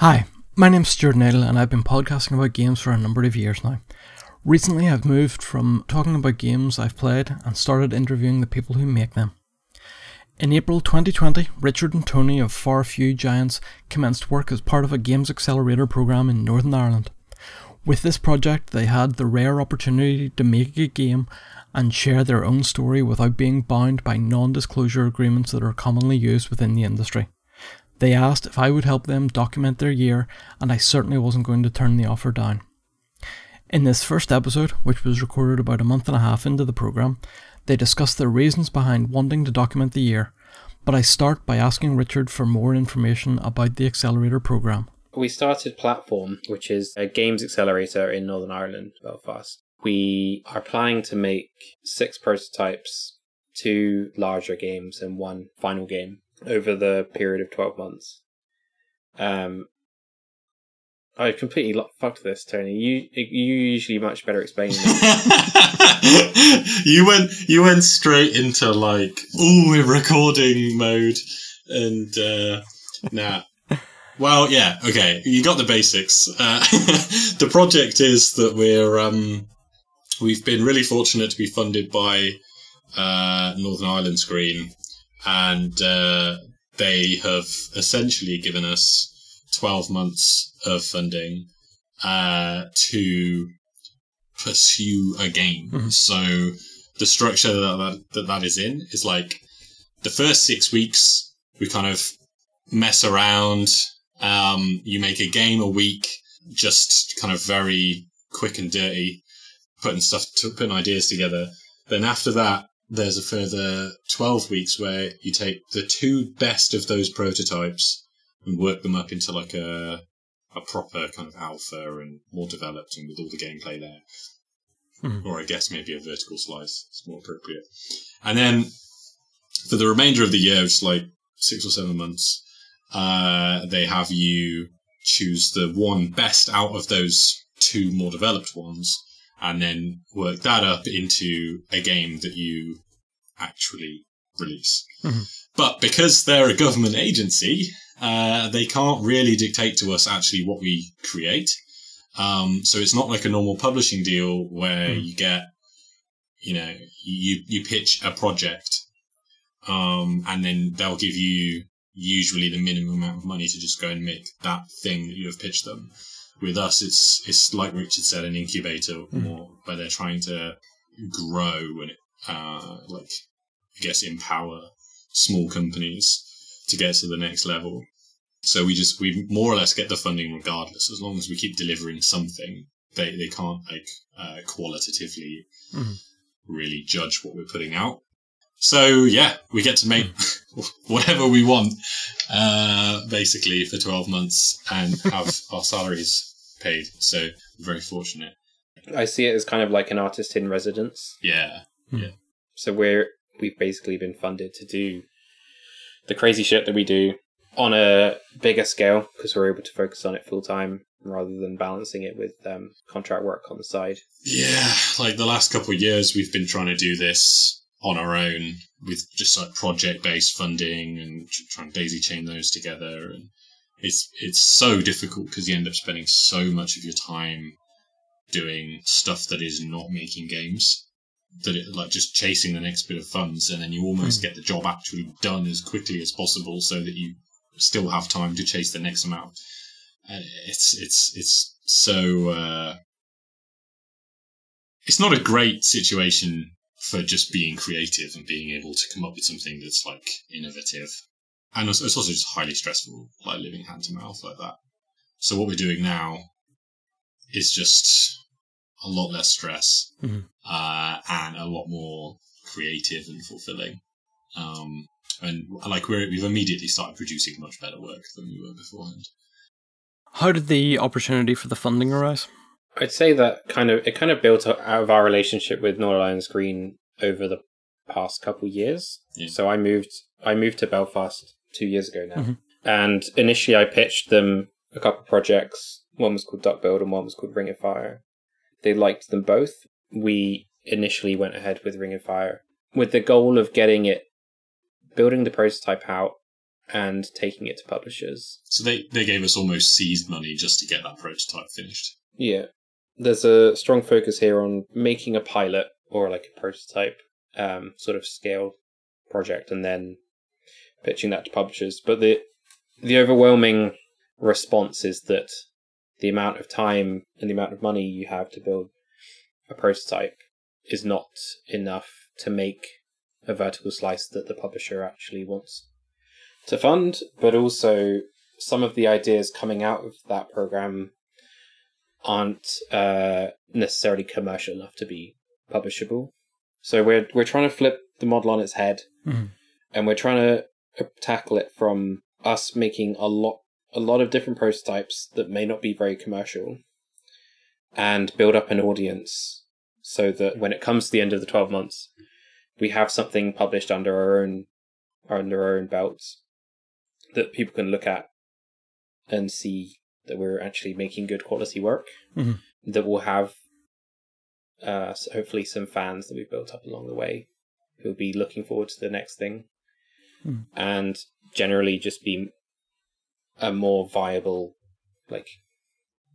Hi, my name's Stuart Needle and I've been podcasting about games for a number of years now. Recently, I've moved from talking about games I've played and started interviewing the people who make them. In April 2020, Richard and Tony of Far Few Giants commenced work as part of a Games Accelerator program in Northern Ireland. With this project, they had the rare opportunity to make a game and share their own story without being bound by non disclosure agreements that are commonly used within the industry. They asked if I would help them document their year, and I certainly wasn't going to turn the offer down. In this first episode, which was recorded about a month and a half into the program, they discuss their reasons behind wanting to document the year, but I start by asking Richard for more information about the Accelerator program. We started Platform, which is a games accelerator in Northern Ireland, Belfast. We are planning to make six prototypes, two larger games, and one final game over the period of 12 months. Um, I completely lo- fucked this, Tony. You you usually much better explain this. you went you went straight into like, oh, we're recording mode, and uh, nah. Well, yeah, okay. You got the basics. Uh, the project is that we're um, we've been really fortunate to be funded by uh, Northern Ireland Screen, and uh, they have essentially given us 12 months of funding uh, to pursue a game. Mm-hmm. So the structure that that, that that is in is like the first six weeks, we kind of mess around. Um, you make a game a week, just kind of very quick and dirty, putting stuff, to, putting ideas together. Then after that, there's a further 12 weeks where you take the two best of those prototypes and work them up into like a a proper kind of alpha and more developed and with all the gameplay there. Mm. Or I guess maybe a vertical slice is more appropriate. And then for the remainder of the year, it's like six or seven months, uh, they have you choose the one best out of those two more developed ones and then work that up into a game that you actually release. Mm-hmm. But because they're a government agency, uh, they can't really dictate to us actually what we create. Um, so it's not like a normal publishing deal where mm. you get, you know, you you pitch a project, um, and then they'll give you usually the minimum amount of money to just go and make that thing that you have pitched them with us, it's it's like Richard said, an incubator mm. more, where they're trying to grow and uh, like I guess empower small companies to get to the next level. So we just we more or less get the funding regardless, as long as we keep delivering something. They they can't like uh, qualitatively mm. really judge what we're putting out. So yeah, we get to make mm. whatever we want, uh, basically for twelve months and have our salaries paid. So very fortunate. I see it as kind of like an artist in residence. Yeah. Hmm. Yeah. So we're we've basically been funded to do the crazy shit that we do on a bigger scale because we're able to focus on it full time rather than balancing it with um, contract work on the side. Yeah, like the last couple of years, we've been trying to do this on our own with just like project based funding and trying to daisy chain those together. And it's it's so difficult because you end up spending so much of your time doing stuff that is not making games that it like just chasing the next bit of funds and then you almost mm. get the job actually done as quickly as possible so that you still have time to chase the next amount and it's it's it's so uh, it's not a great situation for just being creative and being able to come up with something that's like innovative and it's, it's also just highly stressful, like living hand to mouth like that. So what we're doing now is just a lot less stress mm-hmm. uh, and a lot more creative and fulfilling. Um, and like we we've immediately started producing much better work than we were beforehand. How did the opportunity for the funding arise? I'd say that kind of it kind of built out of our relationship with Northern Ireland Screen over the past couple years. Yeah. So I moved I moved to Belfast two years ago now. Mm-hmm. And initially, I pitched them a couple projects. One was called Duck Build and one was called Ring of Fire. They liked them both. We initially went ahead with Ring of Fire with the goal of getting it, building the prototype out, and taking it to publishers. So they, they gave us almost seized money just to get that prototype finished. Yeah. There's a strong focus here on making a pilot or like a prototype um, sort of scale project and then pitching that to publishers. But the the overwhelming response is that the amount of time and the amount of money you have to build a prototype is not enough to make a vertical slice that the publisher actually wants to fund, but also some of the ideas coming out of that program aren't uh, necessarily commercial enough to be publishable. So we're we're trying to flip the model on its head, Mhm. and we're trying to tackle it from us making a lot a lot of different prototypes that may not be very commercial, and build up an audience so that when it comes to the end of the twelve months, we have something published under our own under our own belts that people can look at and see that we're actually making good quality work Mhm. that will have uh, s- hopefully some fans that we've built up along the way who'll be looking forward to the next thing Mhm. and generally just be a more viable like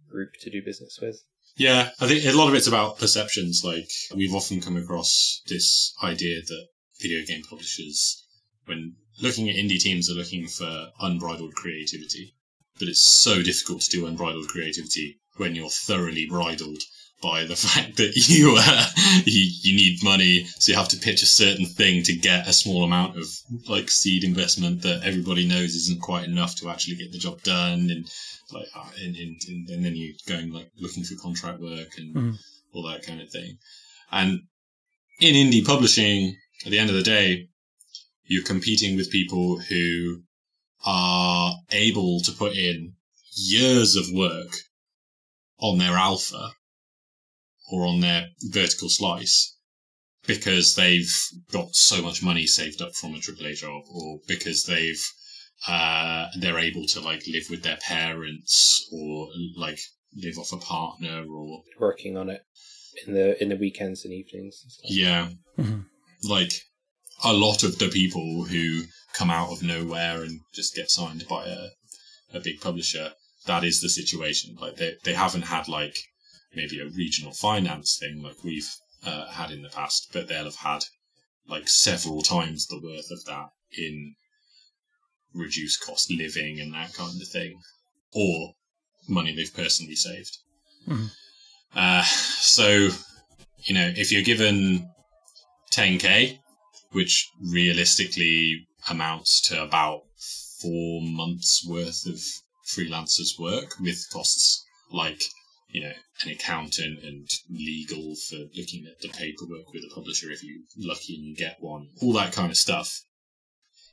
group to do business with Yeah, I think a lot of it's about perceptions. Like we've often come across this idea that video game publishers, when looking at indie teams, are looking for unbridled creativity. But it's so difficult to do unbridled creativity when you're thoroughly bridled by the fact that you uh, you, you need money, so you have to pitch a certain thing to get a small amount of like seed investment that everybody knows isn't quite enough to actually get the job done, and like uh, and, and, and, and then you're going like looking for contract work and Mhm. all that kind of thing. And in indie publishing, at the end of the day, you're competing with people who are able to put in years of work on their alpha or on their vertical slice because they've got so much money saved up from a AAA job or because they've uh, they're able to like live with their parents or like live off a partner or working on it in the in the weekends and evenings and stuff. yeah Mhm. like a lot of the people who come out of nowhere and just get signed by a, a big publisher that is the situation like they, they haven't had like maybe a regional finance thing like we've uh, had in the past but they'll have had like several times the worth of that in reduced cost living and that kind of thing or money they've personally saved Mhm. uh, so you know if you're given 10k, which realistically amounts to about four months worth of freelancers' work with costs like, you know, an accountant and legal for looking at the paperwork with a publisher if you're lucky and you get one, all that kind of stuff.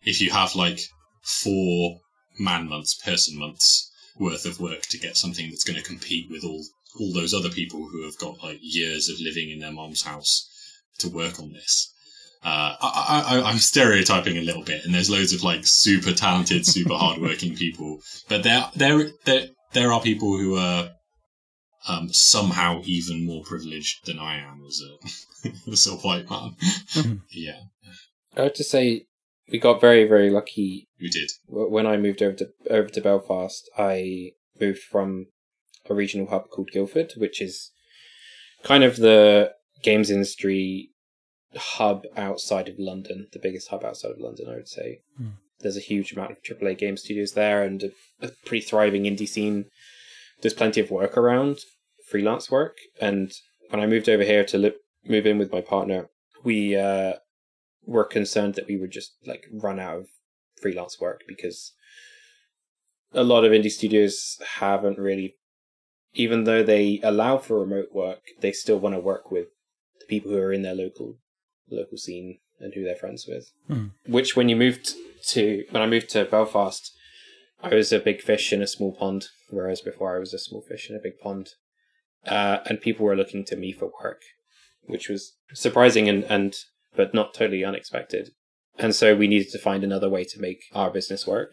If you have like four man months, person months worth of work to get something that's going to compete with all all those other people who have got like years of living in their mom's house to work on this. Uh, I, I, I'm stereotyping a little bit, and there's loads of like super talented, super hardworking people, but there, there, there, there are people who are um, somehow even more privileged than I am as a as a white man. Mhm. yeah, I have to say we got very very lucky we did. when I moved over to over to Belfast. I moved from a regional hub called Guildford, which is kind of the games industry hub outside of London, the biggest hub outside of London, I would say. Hmm. There's a huge amount of AAA game studios there and a, a pretty thriving indie scene. There's plenty of work around, freelance work. And when I moved over here to li- move in with my partner, we uh, were concerned that we would just like run out of freelance work because a lot of indie studios haven't really even though they allow for remote work they still want to work with the people who are in their local local scene and who they're friends with Hmm. which when you moved to when i moved to belfast i was a big fish in a small pond whereas before i was a small fish in a big pond uh, and people were looking to me for work which was surprising and, and but not totally unexpected. And so we needed to find another way to make our business work.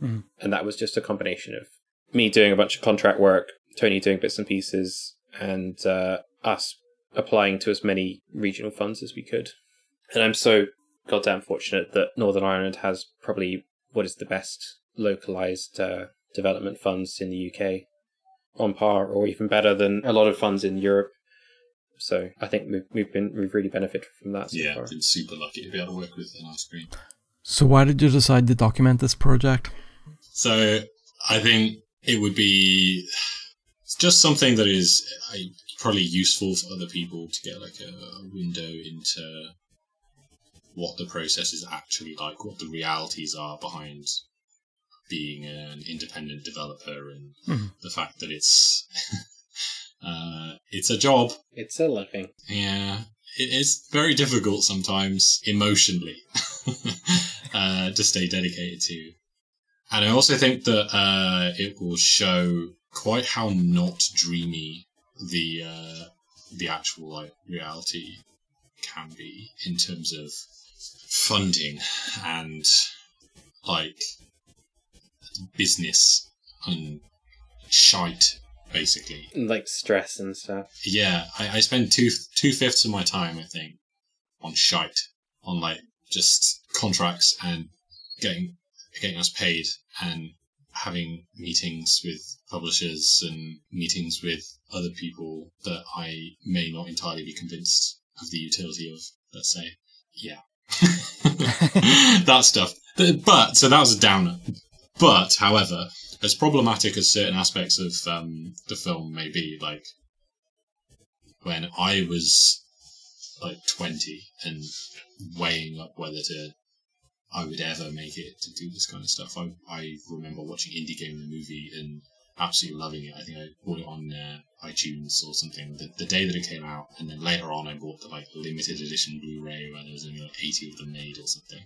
Mhm. and that was just a combination of me doing a bunch of contract work tony doing bits and pieces and uh, us applying to as many regional funds as we could. And i'm so goddamn fortunate that northern ireland has probably what is the best localized uh, development funds in the UK, on par or even better than a lot of funds in Europe. So I think we've we've been we've really benefited from that. So yeah, far. been super lucky to be able to work with NI Screen. So, why did you decide to document this project? So I think it would be just something that is uh, probably useful for other people to get like a, a window into what the process is actually like, what the realities are behind being an independent developer, and Mhm. the fact that it's uh, it's a job. It's a living. Yeah, it is very difficult sometimes emotionally uh, to stay dedicated to. And I also think that uh, it will show quite how not dreamy the uh, the actual like reality can be in terms of funding and like business and shite basically Like stress and stuff. yeah, I, I spend two two fifths of my time, I think, on shite, on like just contracts and getting getting us paid and having meetings with publishers and meetings with other people that I may not entirely be convinced of the utility of. Let's say, yeah, that stuff. But so that was a downer. But however, as problematic as certain aspects of um, the film may be, like when I was like 20 and weighing up whether to I would ever make it to do this kind of stuff. I, I remember watching Indie Game the movie and absolutely loving it. I think I bought it on uh, iTunes or something the, the day that it came out, and then later on I bought the like limited edition Blu-ray where there was only like 80 of them made or something.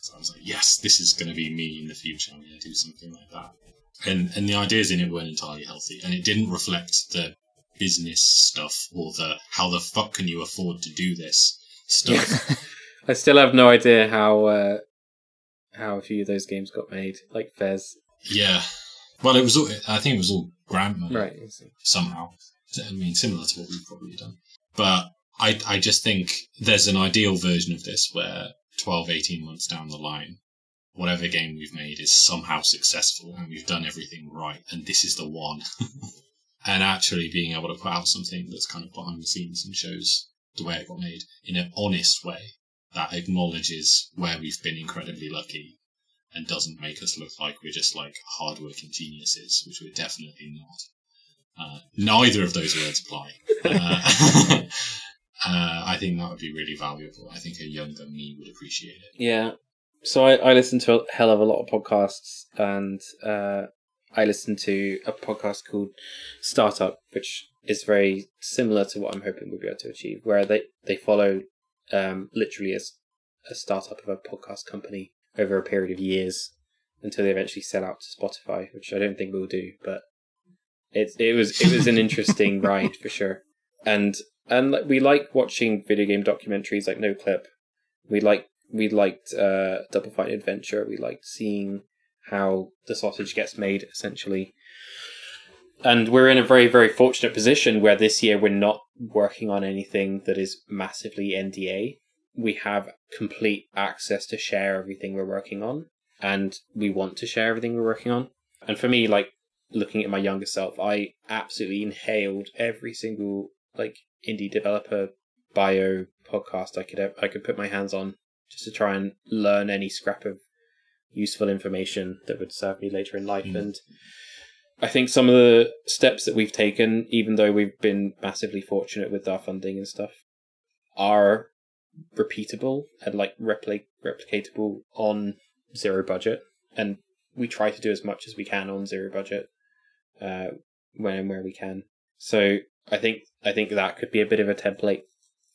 So I was like, yes, this is going to be me in the future. I'm going to do something like that. And and the ideas in it weren't entirely healthy, and it didn't reflect the business stuff or the how the fuck can you afford to do this stuff. I still have no idea how uh, how a few of those games got made, like Fez. yeah. Well, it was all. I think it was all grant money. Right. Somehow. I mean, similar to what we've probably done. But I, I just think there's an ideal version of this where 12, 18 months down the line, whatever game we've made is somehow successful and we've done everything right, and this is the one. and actually being able to put out something that's kind of behind the scenes and shows the way it got made in an honest way that acknowledges where we've been incredibly lucky and doesn't make us look like we're just like hardworking geniuses, which we're definitely not. Uh, neither of those words apply. Uh, uh, I think that would be really valuable. I think a younger me would appreciate it. Yeah. So I, I listen to a hell of a lot of podcasts, and uh, I listen to a podcast called Startup, which is very similar to what I'm hoping we'll be able to achieve, where they they follow um, literally as a startup of a podcast company over a period of years until they eventually sell out to Spotify, which I don't think we'll do, but it it was it was an interesting ride for sure, and and we like watching video game documentaries like Noclip. We like we liked uh, Double Fine Adventure. We liked seeing how the sausage gets made, essentially. And we're in a very, very fortunate position where this year we're not working on anything that is massively NDA. We have complete access to share everything we're working on, and we want to share everything we're working on. And for me, like looking at my younger self, I absolutely inhaled every single like indie developer bio podcast I could I could put my hands on just to try and learn any scrap of useful information that would serve me later in life. Mm. And I think some of the steps that we've taken, even though we've been massively fortunate with our funding and stuff, are repeatable and like repli- replicatable on zero budget. And we try to do as much as we can on zero budget uh, when and where we can. So I think I think that could be a bit of a template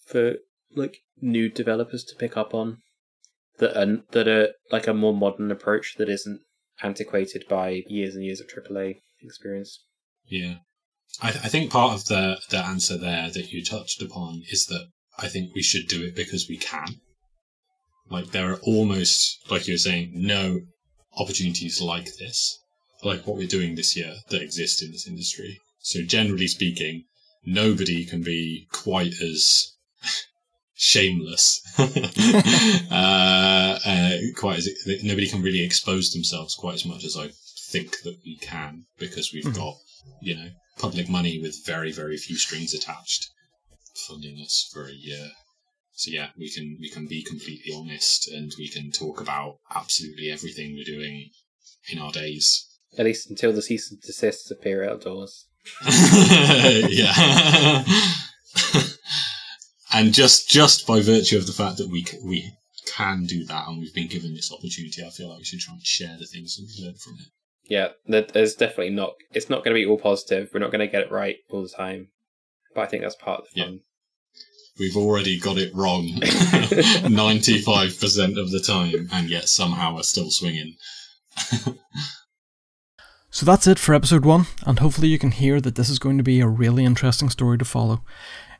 for like new developers to pick up on that are, that are like a more modern approach that isn't antiquated by years and years of AAA experience. Yeah. I, I think part of the, the answer there that you touched upon is that I think we should do it because we can. Like, there are almost, like you were saying, no opportunities like this, like what we're doing this year, that exist in this industry. So, generally speaking, nobody can be quite as shameless. uh, uh, quite as nobody can really expose themselves quite as much as I think that we can because we've mm-hmm. got you know public money with very very few strings attached funding us for a year. So yeah, we can we can be completely honest and we can talk about absolutely everything we're doing in our days. At least until the cease and desist appear outdoors. yeah. and just just by virtue of the fact that we we can do that and we've been given this opportunity, I feel like we should try and share the things that we've learned from it. Yeah, there's definitely not. It's not going to be all positive. We're not going to get it right all the time, but I think that's part of the fun. Yeah. We've already got it wrong 95% of the time, and yet somehow we're still swinging. so that's it for episode one, and hopefully you can hear that this is going to be a really interesting story to follow.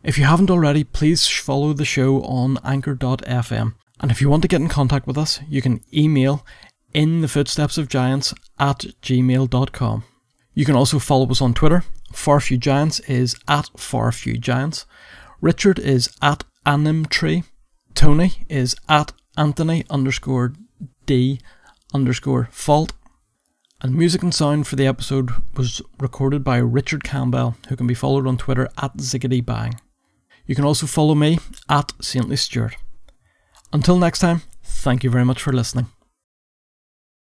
If you haven't already, please follow the show on anchor.fm. And if you want to get in contact with us, you can email in the footsteps of giants at gmail.com. You can also follow us on Twitter. Farfewgiants is at Far Few farfewgiants. Richard is at Anim Tree. Tony is at Anthony underscore D underscore fault. And music and sound for the episode was recorded by Richard Campbell, who can be followed on Twitter at Ziggity Bang. You can also follow me at Saintly Stewart. Until next time, thank you very much for listening.